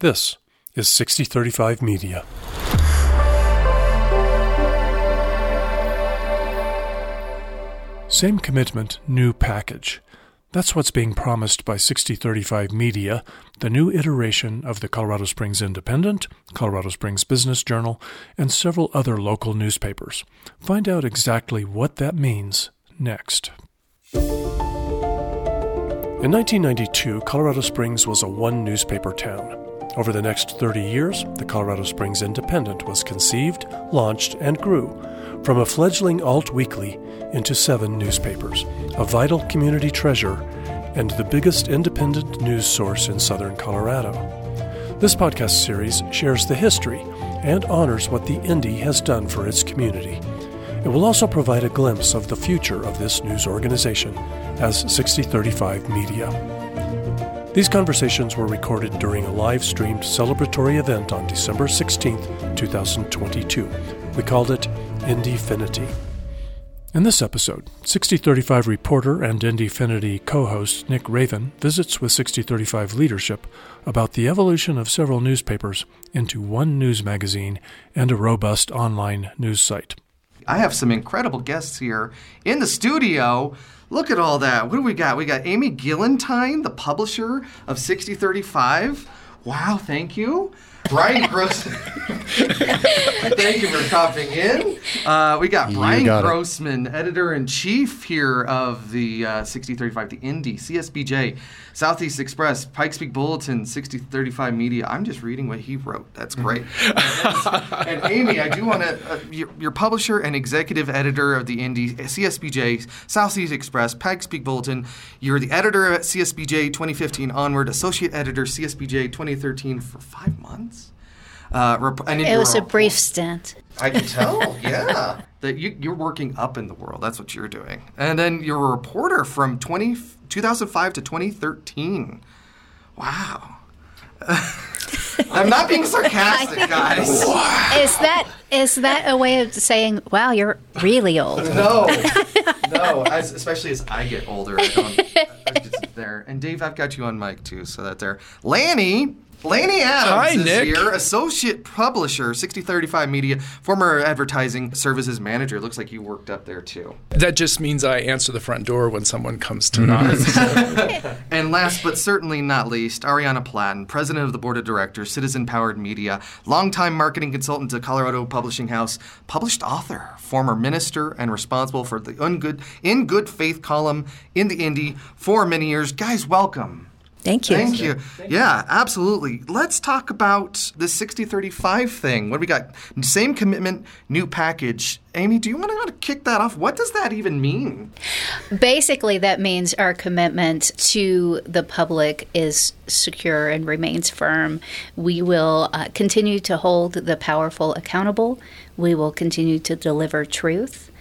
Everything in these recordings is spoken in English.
This is Sixty35 Media. Same commitment, new package. That's what's being promised by Sixty35 Media, the new iteration of the Colorado Springs Independent, Colorado Springs Business Journal, and several other local newspapers. Find out exactly what that means next. In 1992, Colorado Springs was a one newspaper town. Over the next 30 years, the Colorado Springs Independent was conceived, launched, and grew from a fledgling alt weekly into seven newspapers, a vital community treasure, and the biggest independent news source in southern Colorado. This podcast series shares the history and honors what the Indy has done for its community. It will also provide a glimpse of the future of this news organization as Sixty35 Media. These conversations were recorded during a live streamed celebratory event on December 16, 2022. We called it Indyfinity. In this episode, Sixty35 reporter and Indyfinity co host Nick Raven visits with Sixty35 leadership about the evolution of several newspapers into one news magazine and a robust online news site. I have some incredible guests here in the studio. Look at all that. What do we got? We got Amy Gillentine, the publisher of Sixty35. Wow, thank you. Bryan Grossman. Thank you for popping in. Uh, we got Bryan got. Grossman, editor in chief here of the uh, Sixty35, the Indy, CSBJ, Southeast Express, Pikes Peak Bulletin, Sixty35 Media. I'm just reading what he wrote. That's great. and, and Amy, I do want to, uh, you're, you're publisher and executive editor of the Indy, CSBJ, Southeast Express, Pikes Peak Bulletin. You're the editor at CSBJ 2015 onward, associate editor CSBJ 2013 for five months. Uh, rep- and It was a brief stint. I can tell, yeah. That you, you're working up in the world. That's what you're doing. And then you're a reporter from 20, 2005 to 2013. Wow. I'm not being sarcastic, guys. Is that is that a way of saying, "Wow, you're really old"? No, no. As, especially as I get older, I don't. I just there. And Dave, I've got you on mic too, so that there. Lanny, Lanny Adams Hi, is Nick. here, associate publisher, Sixty35 Media, former advertising services manager. Looks like you worked up there too. That just means I answer the front door when someone comes to knock. And last but certainly not least, Ahriana Platten, president of the board of directors, Citizen Powered Media, longtime marketing consultant to Colorado Publishing House, published author, former minister, and responsible for the Ungood, In Good Faith column in the Indy for many years. Guys, welcome. Thank you. Thank you. Yeah, absolutely. Let's talk about the Sixty35 thing. What do we got? Same commitment, new package. Amy, do you want to kick that off? What does that even mean? Basically, that means our commitment to the public is secure and remains firm. We will uh, continue to hold the powerful accountable. We will continue to deliver truth.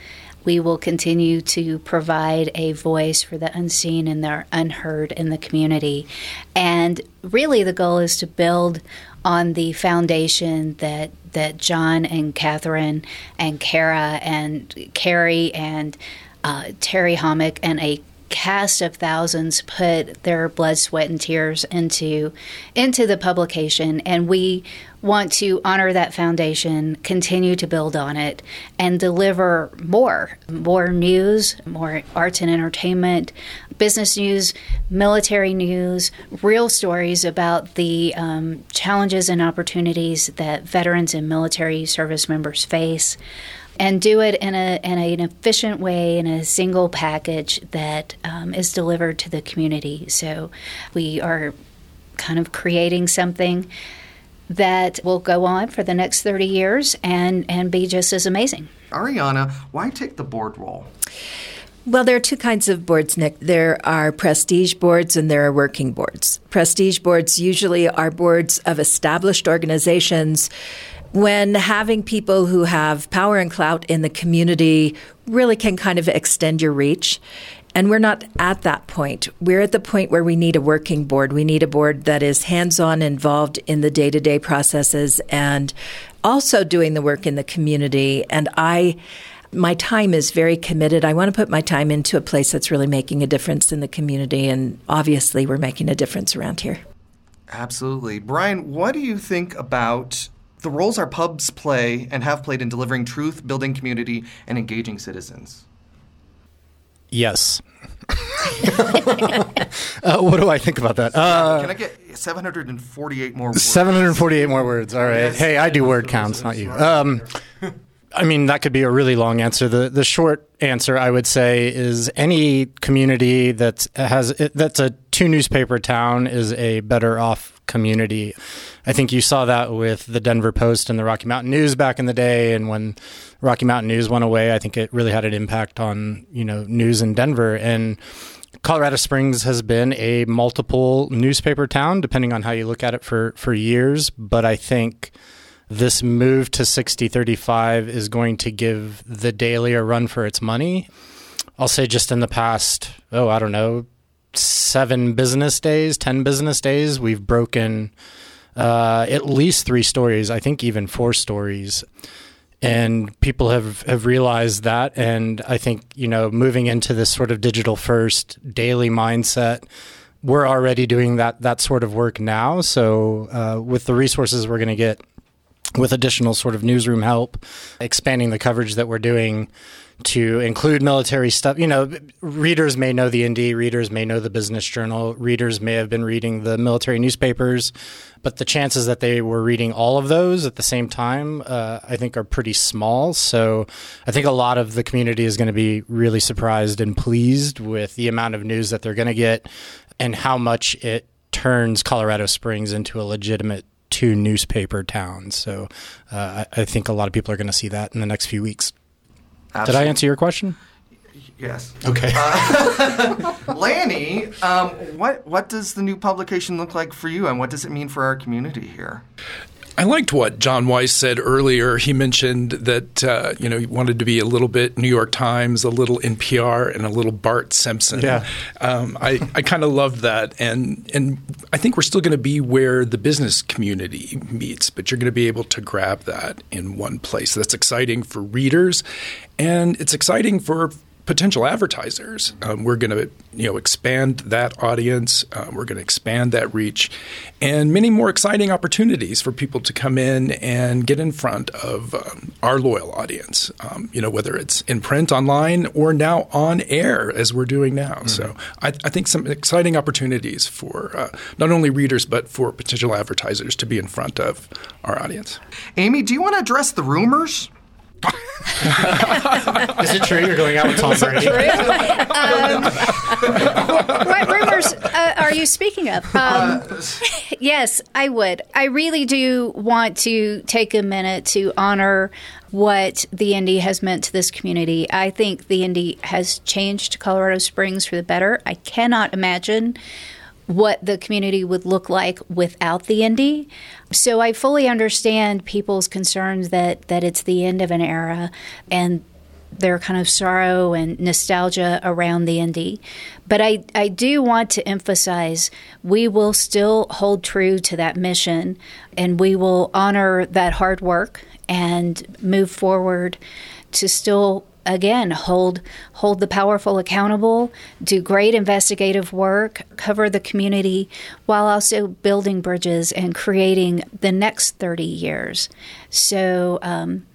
We will continue to provide a voice for the unseen and the unheard in the community. And really, the goal is to build on the foundation that that John and Catherine and Kara and Carrie and uh, Terry Homick and a cast of thousands put their blood, sweat, and tears into into the publication, and we want to honor that foundation, continue to build on it, and deliver more, more news, more arts and entertainment, business news, military news, real stories about the um, challenges and opportunities that veterans and military service members face and do it in, a, in a, an efficient way in a single package that um, is delivered to the community. So we are kind of creating something that will go on for the next 30 years and, and be just as amazing. Ahriana, why take the board role? Well, there are two kinds of boards, Nick. There are prestige boards and there are working boards. Prestige boards usually are boards of established organizations. When having people who have power and clout in the community really can kind of extend your reach. And we're not at that point. We're at the point where we need a working board. We need a board that is hands on, involved in the day to day processes, and also doing the work in the community. And I, my time is very committed. I want to put my time into a place that's really making a difference in the community. And obviously, we're making a difference around here. Absolutely. Brian, what do you think about the roles our pubs play and have played in delivering truth, building community, and engaging citizens? Yes. uh, what do I think about that? Uh, Can I get 748 more words? 748 more words. All right. Yes. Hey, I do word counts, not you. Um, I mean, that could be a really long answer. The the short answer I would say is any community that has that's a two newspaper town is a better off community. I think you saw that with the Denver Post and the Rocky Mountain News back in the day, and when Rocky Mountain News went away, I think it really had an impact on you know news in Denver and. Colorado Springs has been a multiple newspaper town, depending on how you look at it for, for years. But I think this move to Sixty35 is going to give the daily a run for its money. I'll say just in the past, oh, I don't know, seven business days, 10 business days, we've broken uh, at least three stories, I think even four stories. And people have, have realized that. And I think, you know, moving into this sort of digital first daily mindset, we're already doing that, that sort of work now. So uh, with the resources we're going to get with additional sort of newsroom help, expanding the coverage that we're doing to include military stuff. You know, readers may know the Indy, readers may know the Business Journal, readers may have been reading the military newspapers, but the chances that they were reading all of those at the same time, uh, I think, are pretty small. So I think a lot of the community is going to be really surprised and pleased with the amount of news that they're going to get and how much it turns Colorado Springs into a legitimate two newspaper towns. So uh, I, I think a lot of people are going to see that in the next few weeks. Did I answer your question? Yes. Okay. Lanny, um, what what does the new publication look like for you, and what does it mean for our community here? I liked what John Weiss said earlier. He mentioned that uh, you know he wanted to be a little bit New York Times, a little NPR, and a little Bart Simpson. Yeah. um, I, I kind of loved that, and and I think we're still going to be where the business community meets, but you're going to be able to grab that in one place. That's exciting for readers, and it's exciting for potential advertisers. Um, we're going to you know expand that audience. Uh, we're going to expand that reach, and many more exciting opportunities for people to come in and get in front of um, our loyal audience. Um, you know whether it's in print, online, or now on air as we're doing now. So I, I think some exciting opportunities for uh, not only readers but for potential advertisers to be in front of our audience. Amy, do you want to address the rumors? Is it true you're going out with Tom Brady? what rumors uh, are you speaking of? Um, yes, I would. I really do want to take a minute to honor what the Indy has meant to this community. I think the Indy has changed Colorado Springs for the better. I cannot imagine what the community would look like without the Indy. So I fully understand people's concerns that that it's the end of an era and their kind of sorrow and nostalgia around the Indy. But I, I do want to emphasize we will still hold true to that mission and we will honor that hard work and move forward to still again hold hold the powerful accountable do great investigative work cover the community while also building bridges and creating the next 30 years. So um,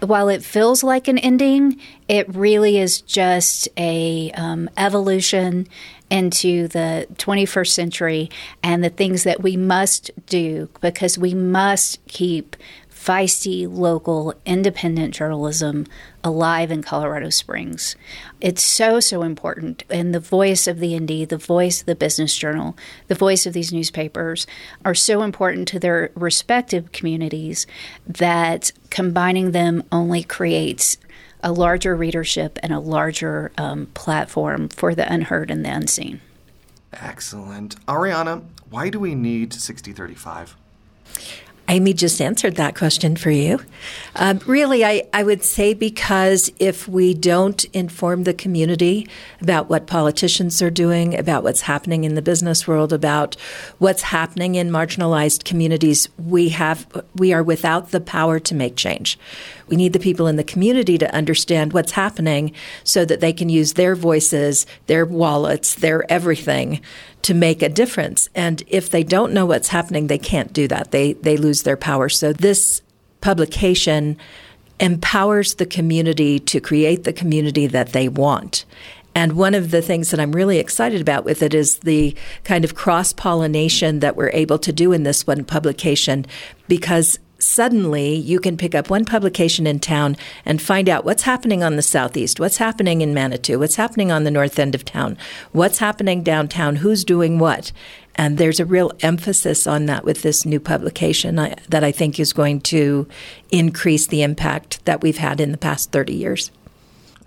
while it feels like an ending, it really is just a um, evolution into the 21st century and the things that we must do because we must keep feisty, local, independent journalism alive in Colorado Springs. It's so, so important. And the voice of the Indy, the voice of the Business Journal, the voice of these newspapers are so important to their respective communities that combining them only creates a larger readership and a larger um, platform for the unheard and the unseen. Excellent. Ahriana, why do we need Sixty35? Amy just answered that question for you. Uh, really, I, I would say because if we don't inform the community about what politicians are doing, about what's happening in the business world, about what's happening in marginalized communities, we have we are without the power to make change. We need the people in the community to understand what's happening so that they can use their voices, their wallets, their everything to make a difference. And if they don't know what's happening, they can't do that. They they lose their power. So this publication empowers the community to create the community that they want. And one of the things that I'm really excited about with it is the kind of cross pollination that we're able to do in this one publication because suddenly you can pick up one publication in town and find out what's happening on the southeast, what's happening in Manitou, what's happening on the north end of town, what's happening downtown, who's doing what. And there's a real emphasis on that with this new publication I, that I think is going to increase the impact that we've had in the past 30 years.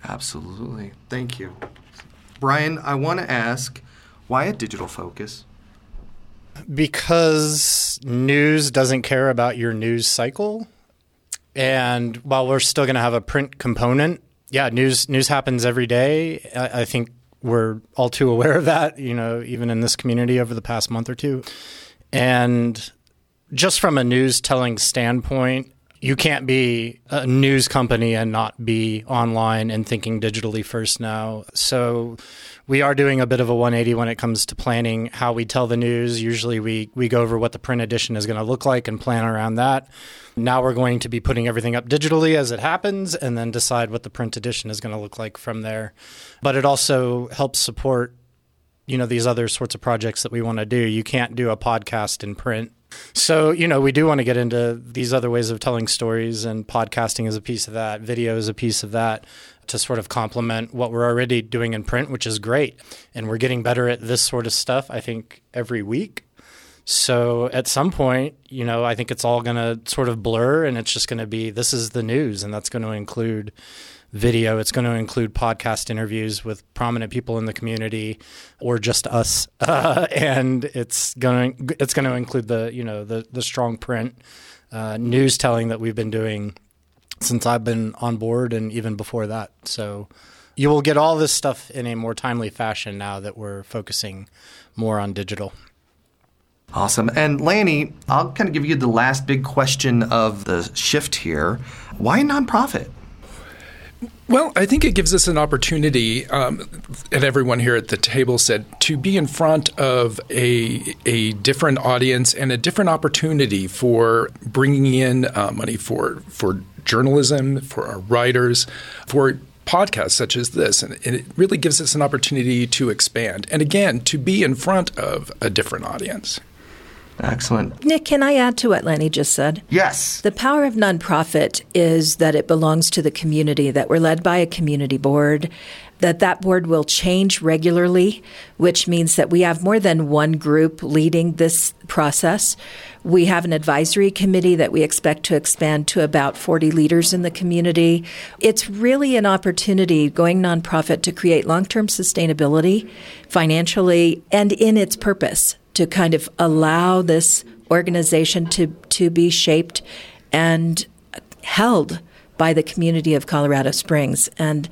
Absolutely. Thank you. Bryan, I want to ask why a digital focus? Because news doesn't care about your news cycle. And while we're still going to have a print component, yeah, news news happens every day. I, I think we're all too aware of that, you know, even in this community over the past month or two. And just from a news telling standpoint, you can't be a news company and not be online and thinking digitally first now. So we are doing a bit of a 180 when it comes to planning how we tell the news. Usually we, we go over what the print edition is going to look like and plan around that. Now we're going to be putting everything up digitally as it happens and then decide what the print edition is going to look like from there. But it also helps support you know these other sorts of projects that we want to do. You can't do a podcast in print so, you know, we do want to get into these other ways of telling stories, and podcasting is a piece of that, video is a piece of that to sort of complement what we're already doing in print, which is great. And we're getting better at this sort of stuff, I think, every week. So at some point, you know, I think it's all going to sort of blur and it's just going to be this is the news, and that's going to include video. It's going to include podcast interviews with prominent people in the community, or just us, uh, and it's going to it's going to include the you know the the strong print uh, news telling that we've been doing since I've been on board, and even before that. So you will get all this stuff in a more timely fashion now that we're focusing more on digital. Awesome. And Lanny, I'll kind of give you the last big question of the shift here. Why nonprofit? Well, I think it gives us an opportunity, um, and everyone here at the table said, to be in front of a, a different audience and a different opportunity for bringing in uh, money for, for journalism, for our writers, for podcasts such as this. And, and it really gives us an opportunity to expand. And again, to be in front of a different audience. Excellent. Nick, can I add to what Lanny just said? Yes. The power of nonprofit is that it belongs to the community, that we're led by a community board, that that board will change regularly, which means that we have more than one group leading this process. We have an advisory committee that we expect to expand to about 40 leaders in the community. It's really an opportunity going nonprofit to create long term sustainability financially and in its purpose to kind of allow this organization to, to be shaped and held by the community of Colorado Springs. And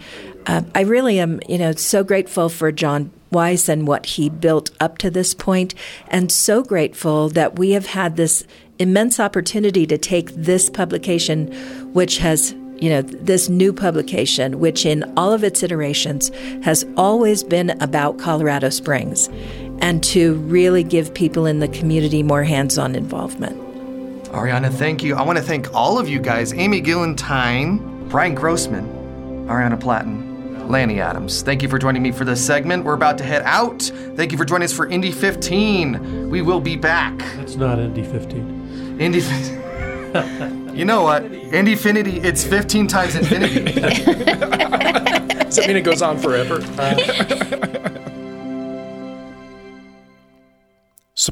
uh, I really am, you know, so grateful for John Weiss and what he built up to this point, and so grateful that we have had this immense opportunity to take this publication, which has you know, this new publication, which in all of its iterations has always been about Colorado Springs and to really give people in the community more hands on involvement. Ahriana, thank you. I want to thank all of you guys Amy Gillentine, Bryan Grossman, Ahriana Platten, Lanny Adams. Thank you for joining me for this segment. We're about to head out. Thank you for joining us for Indy 15. We will be back. It's not Indy 15. Indy. you know what? Indyfinity, it's 15 times infinity. Does that mean it goes on forever? Uh,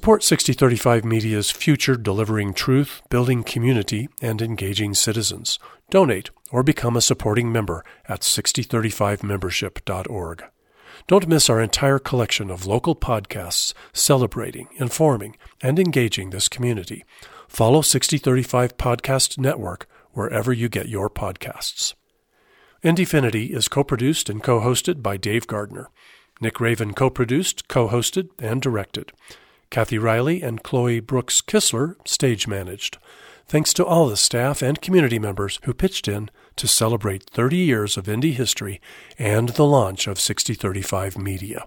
Support Sixty35 Media's future delivering truth, building community, and engaging citizens. Donate or become a supporting member at 6035membership.org. Don't miss our entire collection of local podcasts celebrating, informing, and engaging this community. Follow Sixty35 Podcast Network wherever you get your podcasts. Indyfinity is co produced and co hosted by Dave Gardner. Nick Raven co produced, co hosted, and directed. Kathy Riley and Chloe Brooks Kissler stage managed. Thanks to all the staff and community members who pitched in to celebrate 30 years of Indy history and the launch of Sixty35 Media.